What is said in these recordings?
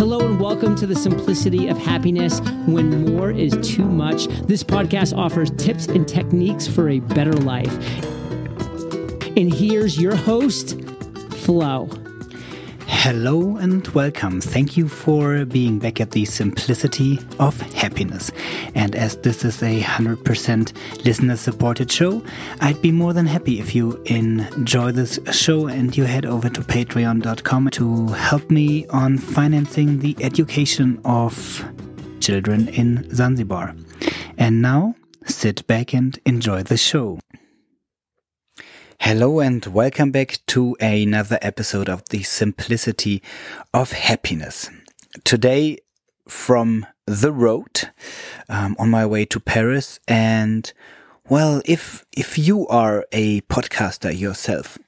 Hello and welcome to the simplicity of happiness when more is too much. This podcast offers tips and techniques for a better life. And here's your host, Flo. Hello and welcome. Thank you for being back at the simplicity of happiness. And as this is a 100% listener supported show, I'd be more than happy if you enjoy this show and you head over to patreon.com to help me on financing the education of children in Zanzibar. And now, sit back and enjoy the show. Hello and welcome back to another episode of the simplicity of happiness. Today from the road um, on my way to Paris and well, if, if you are a podcaster yourself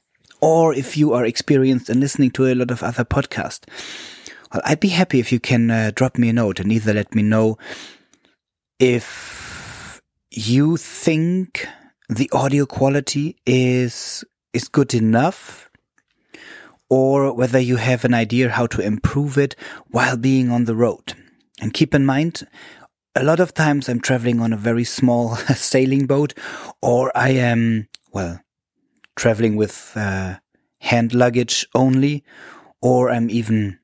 or if you are experienced in listening to a lot of other podcasts, well, I'd be happy if you can uh, drop me a note and either let me know if you think the audio quality is is good enough or whether you have an idea how to improve it while being on the road. And keep in mind, a lot of times I'm traveling on a very small sailing boat or I am, well, traveling with uh, hand luggage only or I'm even,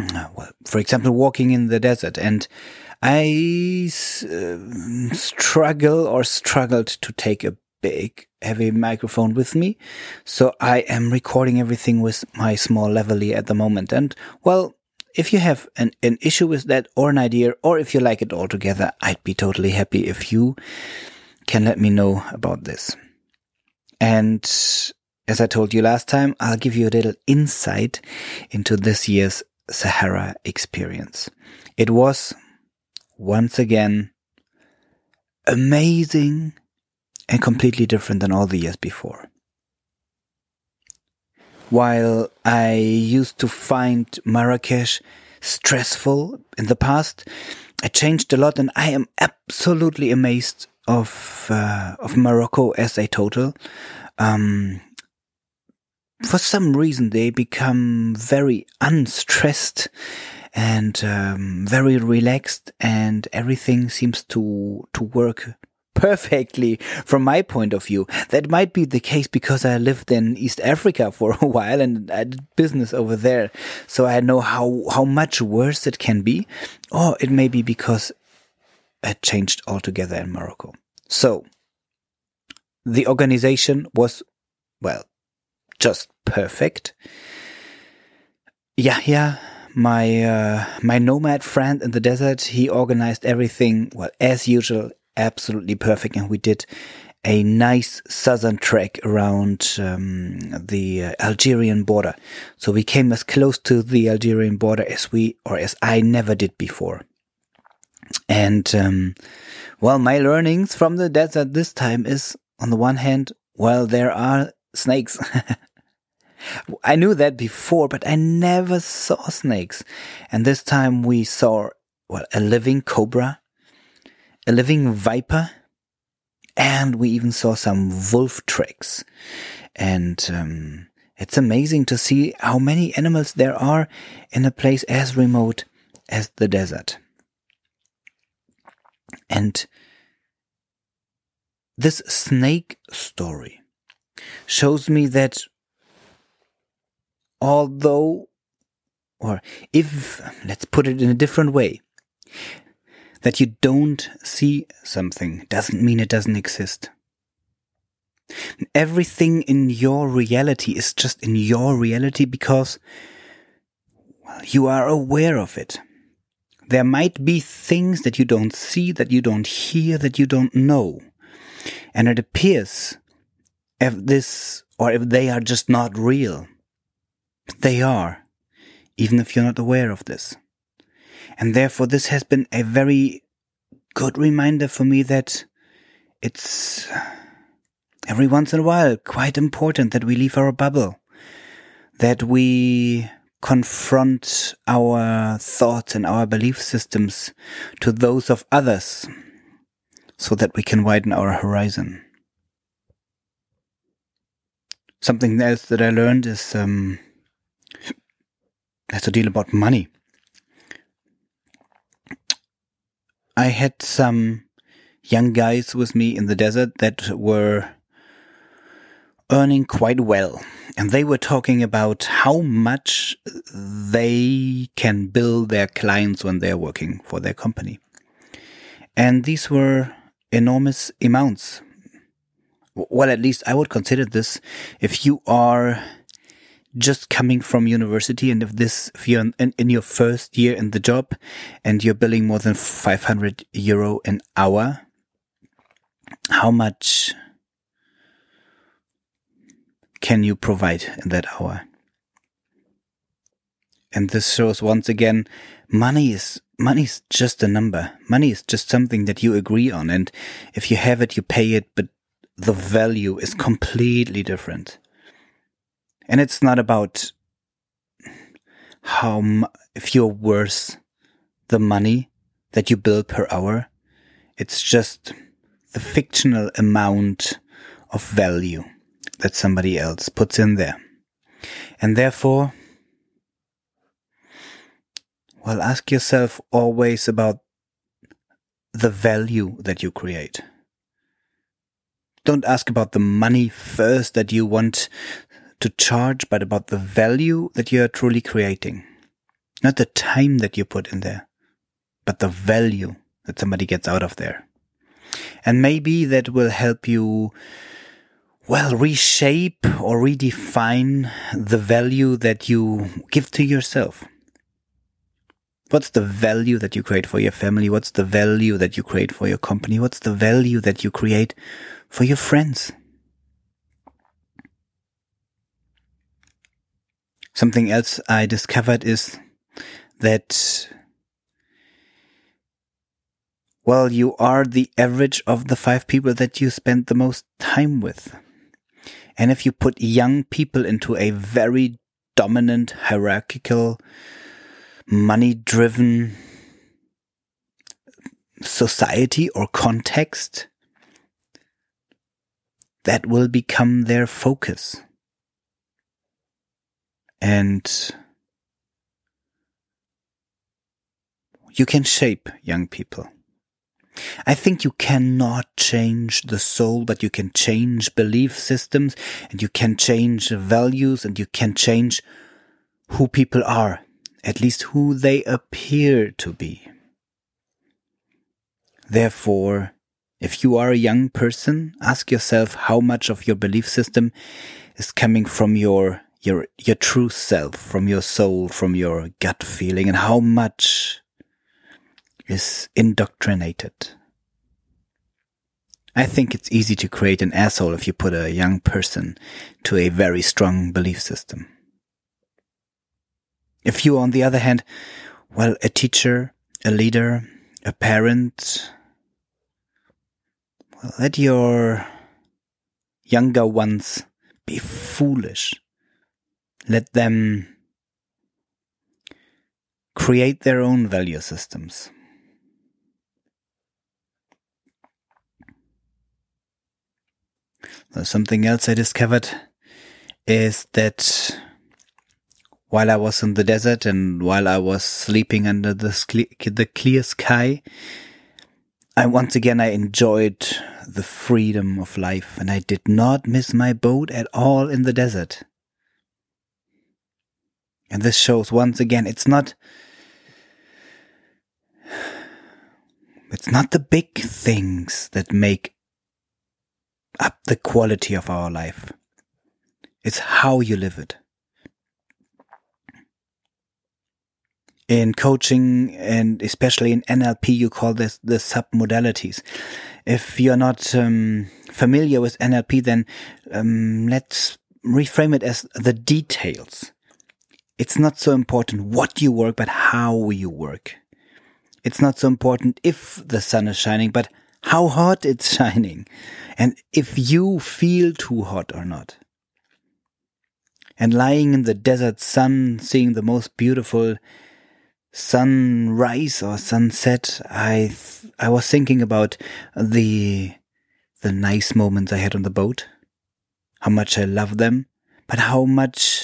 uh, well, for example, walking in the desert and I uh, struggle or struggled to take a big heavy microphone with me. So I am recording everything with my small lavalier at the moment. And well, if you have an, an issue with that or an idea, or if you like it all together, I'd be totally happy if you can let me know about this. And as I told you last time, I'll give you a little insight into this year's Sahara experience. It was once again amazing and completely different than all the years before. While I used to find Marrakesh stressful in the past, I changed a lot and I am absolutely amazed of uh, of Morocco as a total. Um, for some reason, they become very unstressed and um, very relaxed, and everything seems to to work perfectly from my point of view. That might be the case because I lived in East Africa for a while and I did business over there, so I know how how much worse it can be, or it may be because it changed altogether in Morocco. So the organization was well just perfect. Yahya my uh, my nomad friend in the desert, he organized everything well as usual, absolutely perfect, and we did a nice southern trek around um, the uh, Algerian border. So we came as close to the Algerian border as we or as I never did before. And um, well, my learnings from the desert this time is on the one hand, well, there are snakes. I knew that before, but I never saw snakes. And this time we saw, well, a living cobra, a living viper, and we even saw some wolf tracks. And um, it's amazing to see how many animals there are in a place as remote as the desert. And this snake story shows me that although, or if, let's put it in a different way, that you don't see something doesn't mean it doesn't exist. Everything in your reality is just in your reality because well, you are aware of it. There might be things that you don't see, that you don't hear, that you don't know. And it appears if this or if they are just not real. They are, even if you're not aware of this. And therefore, this has been a very good reminder for me that it's every once in a while quite important that we leave our bubble, that we confront our thoughts and our belief systems to those of others so that we can widen our horizon. Something else that I learned is um, that's a deal about money. I had some young guys with me in the desert that were earning quite well. And they were talking about how much they can bill their clients when they're working for their company. And these were enormous amounts. Well, at least I would consider this if you are just coming from university and if this, if you're in, in your first year in the job and you're billing more than 500 euro an hour, how much can you provide in that hour? And this shows once again, money is, money is just a number. Money is just something that you agree on. And if you have it, you pay it, but the value is completely different. And it's not about how, if you're worth the money that you bill per hour. It's just the fictional amount of value that somebody else puts in there. And therefore, well, ask yourself always about the value that you create. Don't ask about the money first that you want to charge, but about the value that you are truly creating. Not the time that you put in there, but the value that somebody gets out of there. And maybe that will help you well, reshape or redefine the value that you give to yourself. What's the value that you create for your family? What's the value that you create for your company? What's the value that you create for your friends? Something else I discovered is that, well, you are the average of the five people that you spend the most time with. And if you put young people into a very dominant, hierarchical, money driven society or context, that will become their focus. And you can shape young people. I think you cannot change the soul, but you can change belief systems and you can change values and you can change who people are, at least who they appear to be. Therefore, if you are a young person, ask yourself how much of your belief system is coming from your your your true self, from your soul, from your gut feeling, and how much is indoctrinated. I think it's easy to create an asshole if you put a young person to a very strong belief system. If you, on the other hand, well, a teacher, a leader, a parent, well, let your younger ones be foolish. Let them create their own value systems. Something else I discovered is that while I was in the desert and while I was sleeping under the, the clear sky, I once again I enjoyed the freedom of life and I did not miss my boat at all in the desert. And this shows once again it's not it's not the big things that make up the quality of our life. It's how you live it. In coaching and especially in NLP, you call this the submodalities. If you're not um, familiar with NLP, then um, let's reframe it as the details. It's not so important what you work, but how you work. It's not so important if the sun is shining, but how hot it's shining and if you feel too hot or not. And lying in the desert sun, seeing the most beautiful sunrise or sunset, I I was thinking about the the nice moments I had on the boat, how much I love them, but how much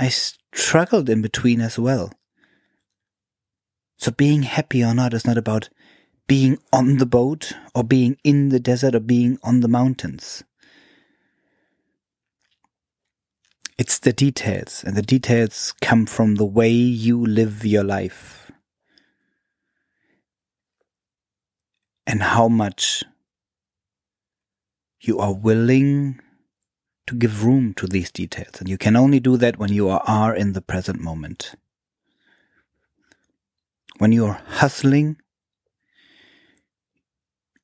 I struggled in between as well. So being happy or not is not about being on the boat or being in the desert or being on the mountains. It's the details, and the details come from the way you live your life and how much you are willing to give room to these details. And you can only do that when you are in the present moment. When you are hustling,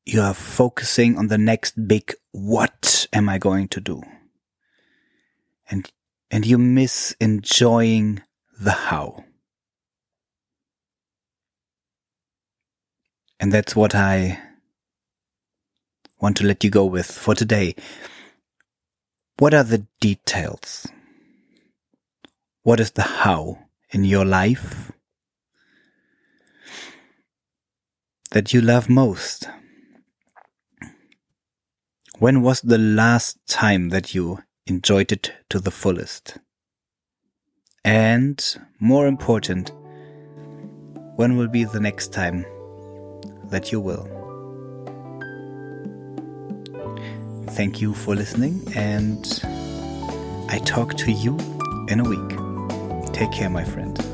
you are focusing on the next big what am I going to do? And and you miss enjoying the how. And that's what I want to let you go with for today. What are the details? What is the how in your life that you love most? When was the last time that you enjoyed it to the fullest? And more important, when will be the next time that you will? Thank you for listening, and I talk to you in a week. Take care, my friend.